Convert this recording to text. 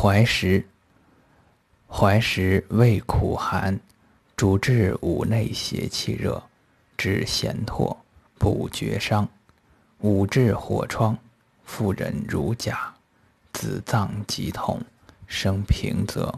怀石，怀石味苦寒，主治五内邪气热，治涎唾，补厥伤，五治火疮，妇人如假，子脏疾痛，生平泽。